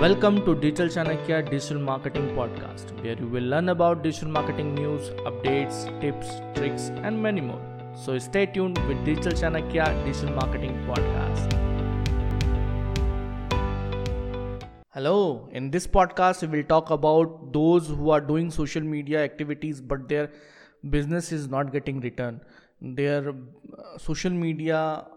Welcome to Digital Chanakya Digital Marketing Podcast, where you will learn about digital marketing news, updates, tips, tricks, and many more. So stay tuned with Digital Chanakya Digital Marketing Podcast. Hello, in this podcast, we will talk about those who are doing social media activities but their business is not getting return. Their uh, social media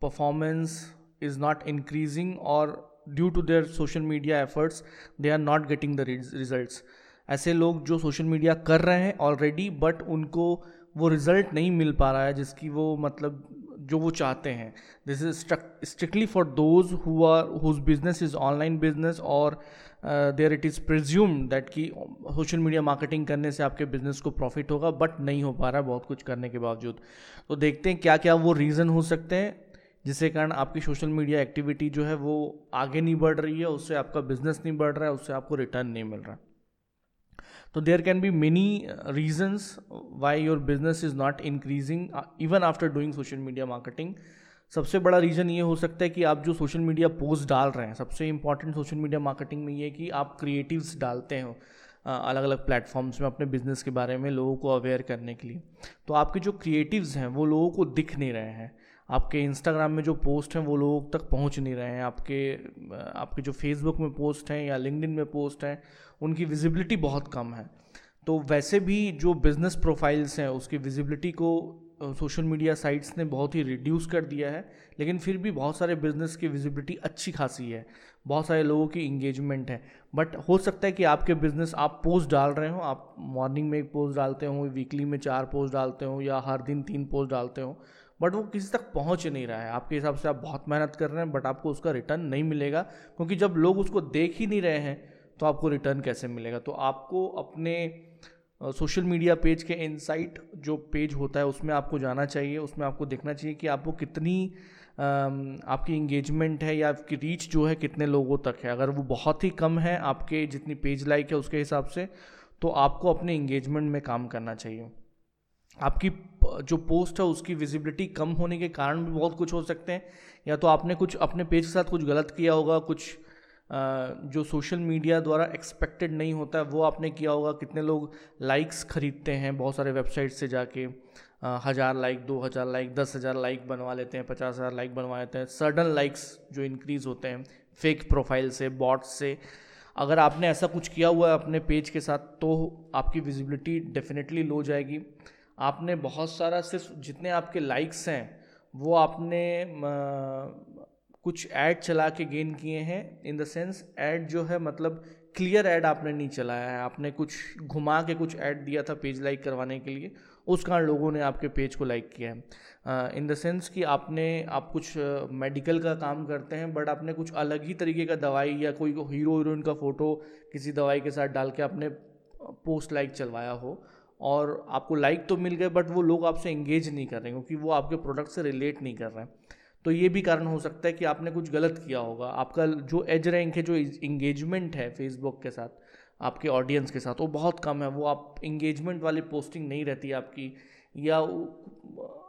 performance is not increasing or due to their social media efforts they are not getting the results ऐसे लोग जो social media कर रहे हैं already but उनको वो result नहीं मिल पा रहा है, जिसकी वो मतलब जो वो चाहते हैं। This is strictly for those who are whose business is online business और there it is presume that कि सोशल मीडिया मार्केटिंग करने से आपके बिज़नेस को प्रॉफिट होगा बट नहीं हो पा रहा है बहुत कुछ करने के बावजूद। तो देखते हैं क्या क्या वो रीज़न हो सकते हैं। जिसके कारण आपकी सोशल मीडिया एक्टिविटी जो है वो आगे नहीं बढ़ रही है, उससे आपका बिज़नेस नहीं बढ़ रहा है, उससे आपको रिटर्न नहीं मिल रहा। तो there can be many reasons why your business is not increasing even after doing social media marketing सबसे बड़ा रीज़न ये हो सकता है कि आप जो सोशल मीडिया पोस्ट डाल रहे हैं, सबसे इंपॉर्टेंट सोशल मीडिया मार्केटिंग में ये कि आप क्रिएटिव्स डालते हो अलग अलग प्लेटफॉर्म्स में अपने बिज़नेस के बारे में लोगों को अवेयर करने के लिए। तो आपके जो क्रिएटिव्स हैं, वो लोगों को दिख नहीं रहे हैं। आपके इंस्टाग्राम में जो पोस्ट हैं वो लोगों तक पहुँच नहीं रहे हैं। आपके आपके जो फेसबुक में पोस्ट हैं या लिंकडिन में पोस्ट हैं, उनकी विजिबिलिटी बहुत कम है। तो वैसे भी जो बिज़नेस प्रोफाइल्स हैं, उसकी विजिबिलिटी को सोशल मीडिया साइट्स ने बहुत ही रिड्यूस कर दिया है। लेकिन फिर भी बहुत सारे बिज़नेस की विजिबिलिटी अच्छी खासी है। बहुत सारे लोगों की इंगेजमेंट है। बट हो सकता है कि आपके बिज़नेस आप पोस्ट डाल रहे हो, आप मॉर्निंग में एक पोस्ट डालते हो वीकली में चार पोस्ट डालते हो, या हर दिन तीन पोस्ट डालते हो। बट वो किसी तक पहुँच नहीं रहा है। आपके हिसाब से आप बहुत मेहनत कर रहे हैं, बट आपको उसका रिटर्न नहीं मिलेगा, क्योंकि जब लोग उसको देख ही नहीं रहे हैं तो आपको रिटर्न कैसे मिलेगा? तो आपको अपने सोशल मीडिया पेज के इनसाइट जो पेज होता है, उसमें आपको जाना चाहिए, उसमें आपको देखना चाहिए कि आपको कितनी आपकी इंगेजमेंट है या आपकी रीच जो है कितने लोगों तक है। अगर वो बहुत ही कम है, आपके जितनी पेज लाइक है उसके हिसाब से तो आपको अपने इंगेजमेंट में काम करना चाहिए। आपकी जो पोस्ट है, उसकी विजिबिलिटी कम होने के कारण भी बहुत कुछ हो सकते हैं। या तो आपने कुछ अपने पेज के साथ कुछ गलत किया होगा, कुछ जो सोशल मीडिया द्वारा एक्सपेक्टेड नहीं होता है, वो आपने किया होगा। कितने लोग लाइक्स खरीदते हैं बहुत सारे वेबसाइट से जाके हज़ार लाइक दो हज़ार लाइक दस हज़ार लाइक बनवा लेते हैं, पचास हज़ार लाइक बनवा लेते हैं। सडन लाइक्स जो इंक्रीज़ होते हैं फेक प्रोफ़ाइल से बॉट्स से, अगर आपने ऐसा कुछ किया हुआ है अपने पेज के साथ तो आपकी विजिबिलिटी डेफिनेटली लो जाएगी। आपने बहुत सारा सिर्फ़ जितने आपके लाइक्स हैं, वो आपने कुछ ऐड चला के गेन किए हैं इन द सेंस ऐड जो है मतलब क्लियर ऐड आपने नहीं चलाया है। आपने कुछ घुमा के कुछ ऐड दिया था पेज लाइक करवाने के लिए, उस कारण लोगों ने आपके पेज को लाइक किया है। इन द सेंस कि आपने, आप कुछ मेडिकल का काम करते हैं बट आपने कुछ अलग ही तरीके का दवाई या कोई हीरो हीरोइन का फ़ोटो किसी दवाई के साथ डाल के आपने पोस्ट लाइक चलवाया हो। और आपको लाइक तो मिल गए बट वो लोग आपसे इंगेज नहीं कर रहे, क्योंकि वो आपके प्रोडक्ट से रिलेट नहीं कर रहे हैं। तो ये भी कारण हो सकता है कि आपने कुछ गलत किया होगा। आपका जो एज रैंक है, जो इंगेजमेंट है फेसबुक के साथ, आपके ऑडियंस के साथ, वो बहुत कम है। वो आप इंगेजमेंट वाली पोस्टिंग नहीं रहती आपकी। या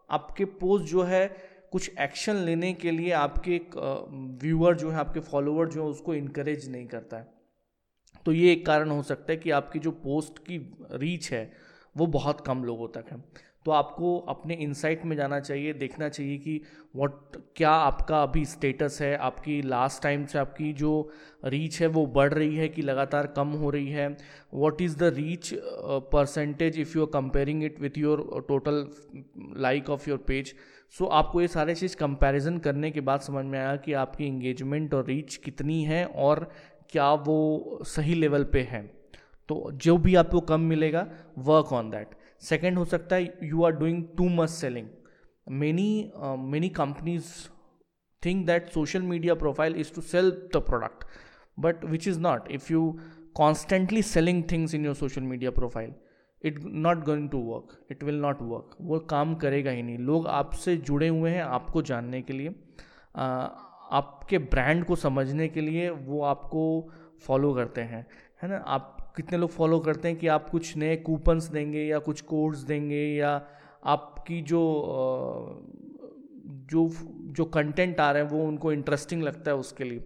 आपके पोस्ट जो है, कुछ एक्शन लेने के लिए आपके व्यूअर जो है, आपके फॉलोअर जो है, उसको इनक्रेज नहीं करता है। तो ये एक कारण हो सकता है कि आपकी जो पोस्ट की रीच है वो बहुत कम लोगों तक है। तो आपको अपने इंसाइट में जाना चाहिए, देखना चाहिए कि व्हाट क्या आपका अभी स्टेटस है, आपकी लास्ट टाइम से आपकी जो रीच है वो बढ़ रही है कि लगातार कम हो रही है। What is the reach percentage if you are comparing it with your total like of your page so आपको ये सारे चीज़ कंपैरिजन करने के बाद समझ में आया कि आपकी इंगेजमेंट और रीच कितनी है और क्या वो सही लेवल पे है। तो जो भी आपको कम मिलेगा वर्क ऑन दैट सेकेंड हो सकता है you are doing too much selling many many companies think that social media profile is to sell the product but which is not if you constantly selling things in your social media profile it not going to work it will not work वो काम करेगा ही नहीं. लोग आपसे जुड़े हुए हैं आपको जानने के लिए आपके ब्रांड को समझने के लिए वो आपको फॉलो करते हैं, है ना? आप कितने लोग फॉलो करते हैं कि आप कुछ नए कूपन्स देंगे या कुछ कोड्स देंगे या आपकी जो जो जो कंटेंट आ रहे हैं वो उनको इंटरेस्टिंग लगता है उसके लिए।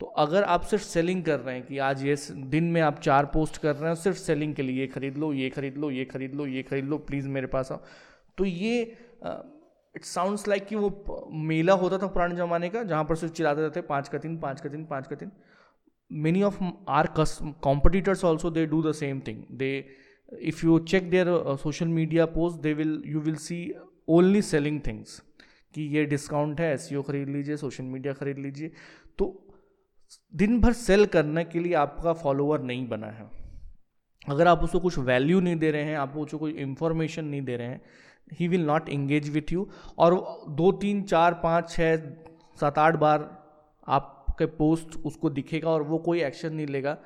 तो अगर आप सिर्फ़ सेलिंग कर रहे हैं कि आज ये दिन में आप चार पोस्ट कर रहे हैं, सिर्फ़ सेलिंग के लिए, ये खरीद लो, ये खरीद लो, ये खरीद लो, ये खरीद लो प्लीज़ मेरे पास आओ। तो ये इट साउंड्स लाइक कि वो मेला होता था पुराने ज़माने का, जहाँ पर सिर्फ़ चिल्लाते रहते पाँच का दिन, पाँच का दिन, पाँच का दिन। Many of our competitors also they do the same thing. They if you check their uh, social media post they will you will see only selling things. कि ये डिस्काउंट है एस खरीद लीजिए सोशल मीडिया खरीद लीजिए। तो दिन भर सेल करने के लिए आपका फॉलोअर नहीं बना है। अगर आप उसको कुछ वैल्यू नहीं दे रहे हैं आप उसको कोई इंफॉर्मेशन नहीं दे रहे हैं he will not engage with you और दो तीन चार पाँच छः सात आठ बार आप आपके पोस्ट उसको दिखेगा और वो कोई एक्शन नहीं लेगा।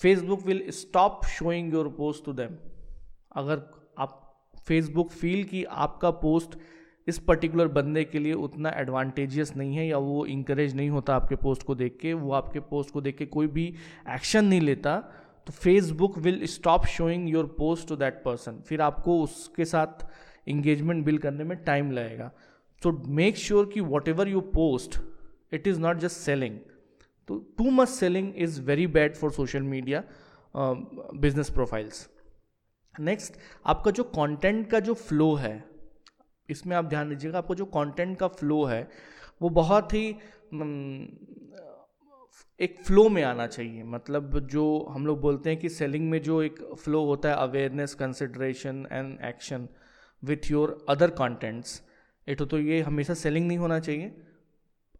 Facebook will stop showing your post to them अगर आप फेसबुक फील कि आपका पोस्ट इस पर्टिकुलर बंदे के लिए उतना एडवांटेजियस नहीं है या वो इंकरेज नहीं होता आपके पोस्ट को देख के, वो आपके पोस्ट को देख के कोई भी एक्शन नहीं लेता तो Facebook will stop showing your post to that person फिर आपको उसके साथ इंगेजमेंट बिल्ड करने में टाइम लगेगा। सो मेक श्योर कि whatever you post it is not just selling. तो too much selling is very bad for social media business profiles next आपका जो कंटेंट का जो फ्लो है, इसमें आप ध्यान दीजिएगा, आपका जो कंटेंट का फ्लो है, वो बहुत ही एक फ्लो में आना चाहिए। मतलब जो हम लोग बोलते हैं कि सेलिंग में जो एक फ्लो होता है awareness consideration and action with your other contents एटो तो ये हमेशा सेलिंग नहीं होना चाहिए।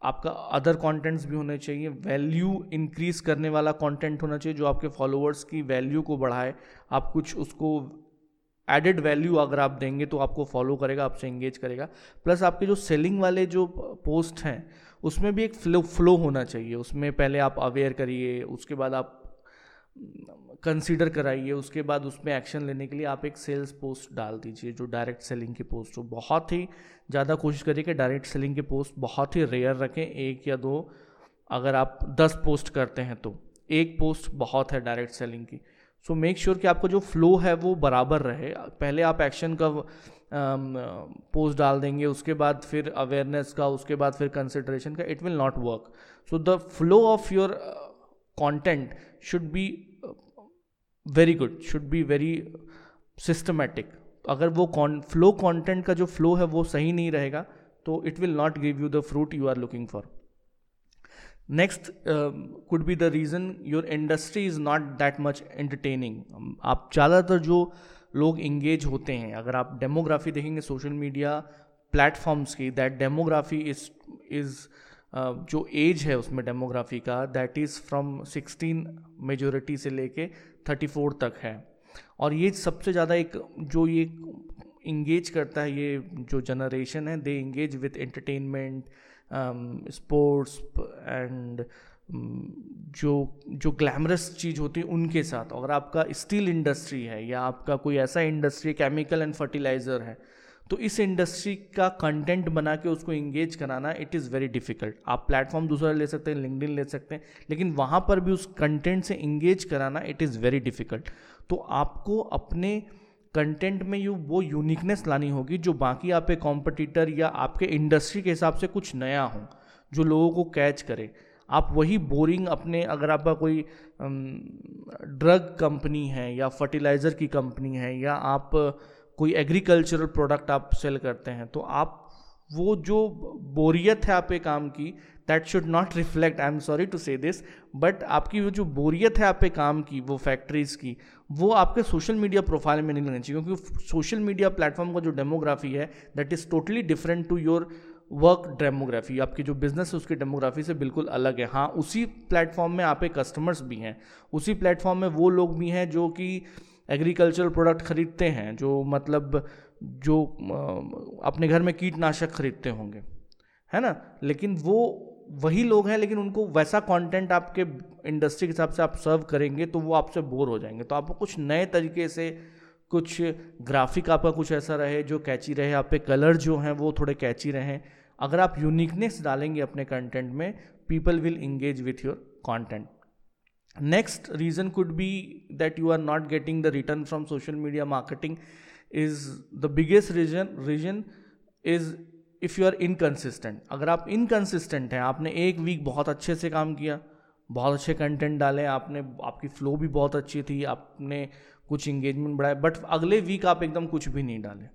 आपका अदर कंटेंट्स भी होने चाहिए। वैल्यू इंक्रीज करने वाला कंटेंट होना चाहिए जो आपके फॉलोअर्स की वैल्यू को बढ़ाए। आप कुछ उसको एडेड वैल्यू अगर आप देंगे तो आपको फॉलो करेगा, आपसे इंगेज करेगा। प्लस आपके जो सेलिंग वाले जो पोस्ट हैं, उसमें भी एक फ्लो फ्लो होना चाहिए। उसमें पहले आप अवेयर करिए, उसके बाद आप कंसीडर कराइए, उसके बाद उसमें एक्शन लेने के लिए आप एक सेल्स पोस्ट डाल दीजिए, जो डायरेक्ट सेलिंग की पोस्ट हो। बहुत ही ज़्यादा कोशिश करिए कि डायरेक्ट सेलिंग की पोस्ट बहुत ही रेयर रखें, एक या दो, अगर आप दस पोस्ट करते हैं तो। एक पोस्ट बहुत है डायरेक्ट सेलिंग की। सो मेक श्योर कि आपका जो फ्लो है वो बराबर रहे। पहले आप एक्शन का पोस्ट डाल देंगे, उसके बाद फिर अवेयरनेस का, उसके बाद फिर कंसिड्रेशन का it will not work so the flow of your content should be very good should be very systematic अगर वो फ्लो कंटेंट का जो फ्लो है वो सही नहीं रहेगा तो it will not give you the fruit you are looking for next could be the reason your industry is not that much entertaining आप ज़्यादातर जो लोग इंगेज होते हैं, अगर आप डेमोग्राफी देखेंगे सोशल मीडिया प्लेटफॉर्म्स की दैट डेमोग्राफी इज़ इज़ जो एज है उसमें डेमोग्राफी का that is from sixteen majority से लेके थर्टी फोर तक है। और ये सबसे ज़्यादा एक, जो ये इंगेज करता है, ये जो जनरेशन है they engage with entertainment sports and जो जो ग्लैमरस चीज़ होती है उनके साथ। अगर आपका स्टील इंडस्ट्री है या आपका कोई ऐसा इंडस्ट्री केमिकल एंड फर्टिलाइज़र है तो इस इंडस्ट्री का कंटेंट बना के उसको इंगेज कराना इट इज़ वेरी डिफ़िकल्ट आप प्लेटफॉर्म दूसरा ले सकते हैं लिंकडिन ले सकते हैं, लेकिन वहाँ पर भी उस कंटेंट से इंगेज कराना इट इज़ वेरी डिफ़िकल्ट तो आपको अपने कंटेंट में यू, वो यूनिकनेस लानी होगी जो बाकी आप कॉम्पिटिटर या आपके इंडस्ट्री के हिसाब से कुछ नया हो, जो लोगों को कैच करे। आप वही बोरिंग अपने, अगर आपका कोई ड्रग कंपनी है या फर्टिलाइज़र की कंपनी है या आप कोई एग्रीकल्चरल प्रोडक्ट आप सेल करते हैं तो आप वो जो बोरियत है आपके काम की that should not reflect I am sorry to say this but आपकी वो जो बोरियत है आपके काम की, वो फैक्ट्रीज की, वो आपके सोशल मीडिया प्रोफ़ाइल में नहीं लगनी चाहिए, क्योंकि सोशल मीडिया प्लेटफॉर्म का जो डेमोग्राफी है that is totally different to your work demography आपकी जो बिज़नेस है, उसकी डेमोग्राफी से बिल्कुल अलग है। हाँ उसी प्लेटफॉर्म में आप कस्टमर्स भी हैं, उसी प्लेटफॉर्म में वो लोग भी हैं जो कि एग्रीकल्चरल प्रोडक्ट खरीदते हैं, जो मतलब जो अपने घर में कीटनाशक खरीदते होंगे, है ना? लेकिन वो, वही लोग हैं, लेकिन उनको वैसा कंटेंट आपके इंडस्ट्री के हिसाब से आप सर्व करेंगे तो वो आपसे बोर हो जाएँगे। तो आपको कुछ नए तरीके से कुछ ग्राफिक आपका कुछ ऐसा रहे, जो कैची रहे, आप पे कलर जो हैं, वो थोड़े कैची रहें। अगर आप यूनिकनेस डालेंगे अपने कंटेंट में people will engage with your content next reason could be that you are not getting the return from social media marketing is the biggest reason reason is if you are inconsistent अगर आप inconsistent हैं, आपने एक week बहुत अच्छे से काम किया, बहुत अच्छे कंटेंट डाले, आपने, आपकी फ्लो भी बहुत अच्छी थी, आपने कुछ इंगेजमेंट बढ़ाया बट अगले वीक आप एकदम कुछ भी नहीं डाले।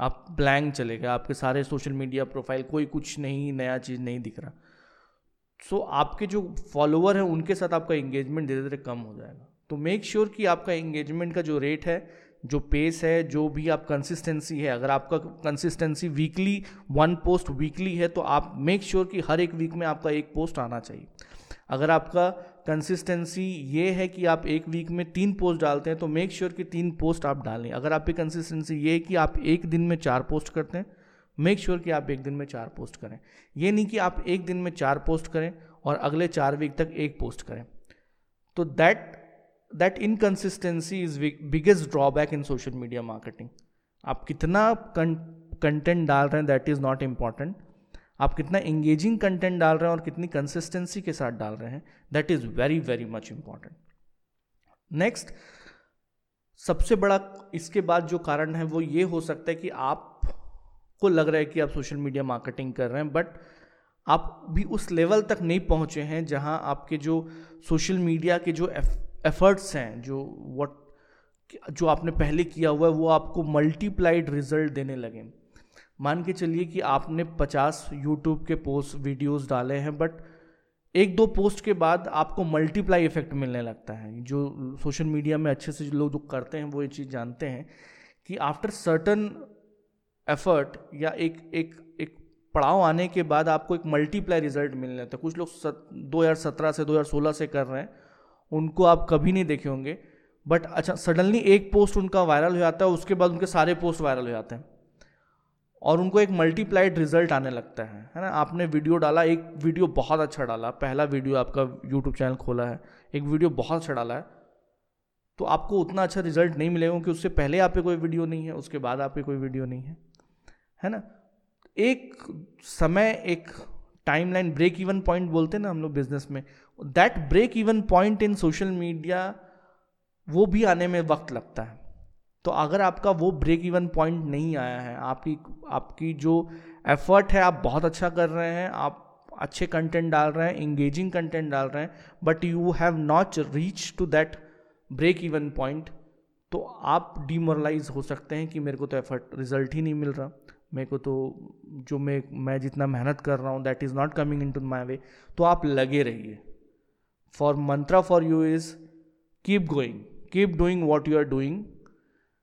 आप ब्लैंक चले गए, आपके सारे सोशल मीडिया प्रोफ़ाइल कोई कुछ नहीं, नया चीज़ नहीं दिख रहा। सो so, आपके जो फॉलोअर हैं उनके साथ आपका इंगेजमेंट धीरे धीरे कम हो जाएगा। तो मेक श्योर sure कि आपका इंगेजमेंट का जो रेट है जो पेस है जो भी आप कंसिस्टेंसी है अगर आपका consistency weekly one post weekly है तो आप मेक श्योर sure कि हर एक वीक में आपका एक पोस्ट आना चाहिए। अगर आपका कंसिस्टेंसी ये है कि आप एक वीक में तीन पोस्ट डालते हैं तो मेक श्योर sure कि तीन पोस्ट आप डालें। अगर आपकी कंसिस्टेंसी ये है कि आप एक दिन में चार पोस्ट करते हैं मेक श्योर sure कि आप एक दिन में चार पोस्ट करें। ये नहीं कि आप एक दिन में चार पोस्ट करें और अगले चार वीक तक एक पोस्ट करें। तो that that inconsistency is biggest drawback in social media marketing आप कितना कंटेंट डाल रहे हैं दैट इज़ नॉट इंपॉर्टेंट आप कितना इंगेजिंग कंटेंट डाल रहे हैं और कितनी कंसिस्टेंसी के साथ डाल रहे हैं that is very very much important next सबसे बड़ा इसके बाद जो कारण है वो ये हो सकता है कि आपको लग रहा है कि आप सोशल मीडिया मार्केटिंग कर रहे हैं, बट आप भी उस लेवल तक नहीं पहुँचे हैं जहाँ आपके जो सोशल मीडिया के जो एफर्ट्स हैं, जो वट जो आपने पहले किया हुआ है, वो आपको मल्टीप्लाइड रिज़ल्ट देने लगे। मान के चलिए कि आपने 50 यूट्यूब के पोस्ट वीडियोस डाले हैं बट एक दो पोस्ट के बाद आपको मल्टीप्लाई इफ़ेक्ट मिलने लगता है। जो सोशल मीडिया में अच्छे से लोग जो करते हैं, वो ये चीज़ जानते हैं कि आफ्टर सर्टन एफर्ट या एक एक एक पड़ाव आने के बाद आपको एक मल्टीप्लाई रिज़ल्ट मिलने लगता है। कुछ लोग हज़ार सत्रह से, दो हज़ार सोलह से कर रहे हैं, उनको आप कभी नहीं देखे होंगे। बट अच्छा सडनली एक पोस्ट उनका वायरल हो जाता है, उसके बाद उनके सारे पोस्ट वायरल हो जाते हैं। और उनको एक मल्टीप्लाइड रिज़ल्ट आने लगता है है ना? आपने वीडियो डाला, एक वीडियो बहुत अच्छा डाला। पहला वीडियो आपका यूट्यूब चैनल खोला है, एक वीडियो बहुत अच्छा डाला है। तो आपको उतना अच्छा रिज़ल्ट नहीं मिलेगा, क्योंकि उससे पहले आप पे कोई वीडियो नहीं है, उसके बाद आप पे कोई वीडियो नहीं है। है ना? एक समय, एक टाइमलाइन ब्रेक इवन पॉइंट बोलते हैं ना हम लोग बिज़नेस में। That break even point in social media वो भी आने में वक्त लगता है। तो अगर आपका वो ब्रेक इवन पॉइंट नहीं आया है, आपकी आपकी जो एफर्ट है, आप बहुत अच्छा कर रहे हैं, आप अच्छे कंटेंट डाल रहे हैं इंगेजिंग कंटेंट डाल रहे हैं but you have not reach to that break even point तो आप डिमोरलाइज हो सकते हैं कि मेरे को तो एफर्ट रिज़ल्ट ही नहीं मिल रहा। मेरे को तो जो मैं मैं जितना मेहनत कर रहा हूँ that is not coming into my way तो आप लगे रहिए। For mantra for you is keep going keep doing what you are doing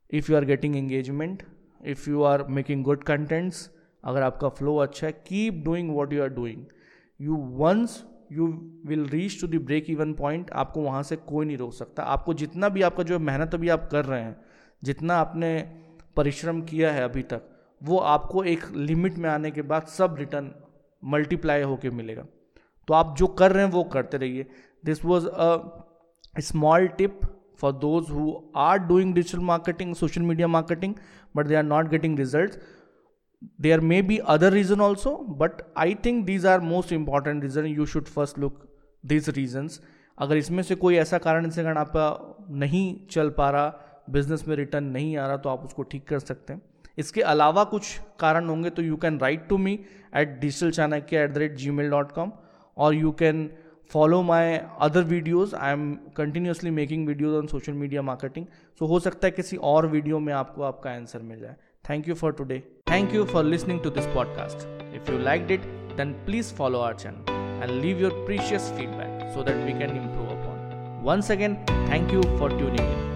if you are getting engagement if you are making good contents अगर आपका flow अच्छा है keep doing what you are doing you once you will reach to the break even point आपको वहाँ से कोई नहीं रोक सकता। आपको जितना भी आपका जो मेहनत अभी आप कर रहे हैं, जितना आपने परिश्रम किया है अभी तक वो आपको एक लिमिट में आने के बाद सब रिटर्न मल्टीप्लाई होकर मिलेगा। तो आप जो कर रहे हैं वो करते रहिए। This was a small tip for those who are doing digital marketing social media marketing but they are not getting result there may be other reason also but I think these are most important reason you should first look these reasons अगर इसमें से कोई ऐसा कारण जिसके कारण आपका नहीं चल पा रहा बिज़नेस में रिटर्न नहीं आ रहा तो आप उसको ठीक कर सकते हैं। इसके अलावा कुछ कारण होंगे तो you can write to me at digital Chanakya at the rate Gmail dot com और you can follow my other videos I am continuously making videos on social media marketing so हो सकता है किसी और वीडियो में आपको आपका answer मिल जाए. Thank you for today thank you for listening to this podcast if you like it then please follow our channel and leave your precious feedback so that we can improve upon once again thank you for tuning in